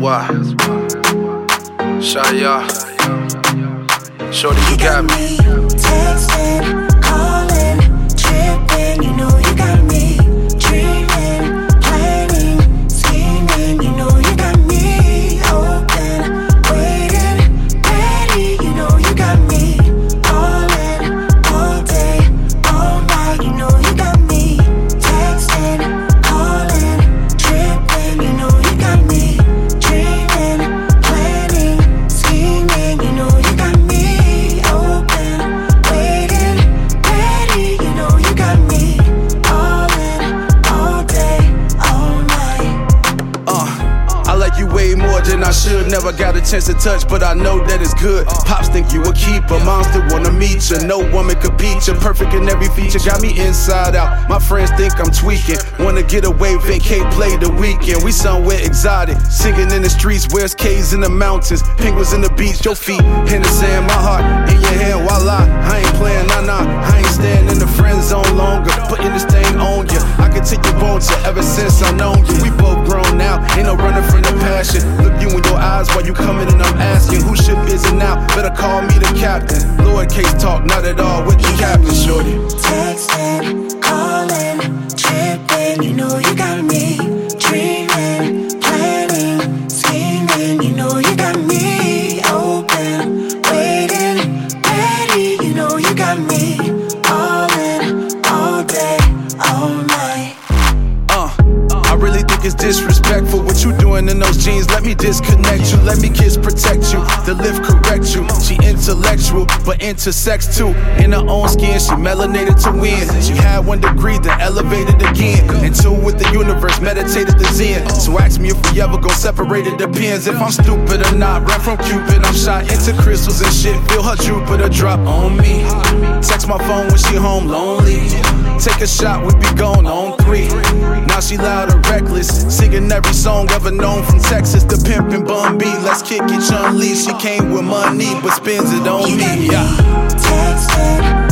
why. Shaya. Shorty, you got me. Than I should. Never got a chance to touch, but I know that it's good. Pops think you a keeper, moms still wanna meet you. No woman could beat you. Perfect in every feature, got me inside out. My friends think I'm tweaking. Wanna get away, vacate, play the weekend. We somewhere exotic, singing in the streets. Where's caves in the mountains? Penguins in the beach, your feet in the sand, my heart in your hand. Voila, I ain't playing, nah nah. While you coming and I'm asking who ship is it now? Better call me the captain. Lord case talk, not at all with the captain, shorty. Texting, calling, tripping. You know you got me. Dreaming, planning, scheming. You know you got me. Open, waiting, ready. You know you got me. All in, all day, all night. I really think it's disrespectful what you doing in those jeans. Let me disconnect you, let me kiss protect you, the lift correct you. She intellectual, but intersex too. In her own skin, she melanated to win. She had one degree, then elevated again. And two with the universe, meditated the Zen. So ask me if we ever gon' separate, it depends if I'm stupid or not. Ran from Cupid, I'm shot into crystals and shit. Feel her Jupiter drop on me. Text my phone when she home lonely. Take a shot, we be gone on three. Now she loud and reckless, singing every song ever known from Texas. The pimpin' Bun B, let's kick it, Chun Li. She came with money, but spends it on me. Yeah.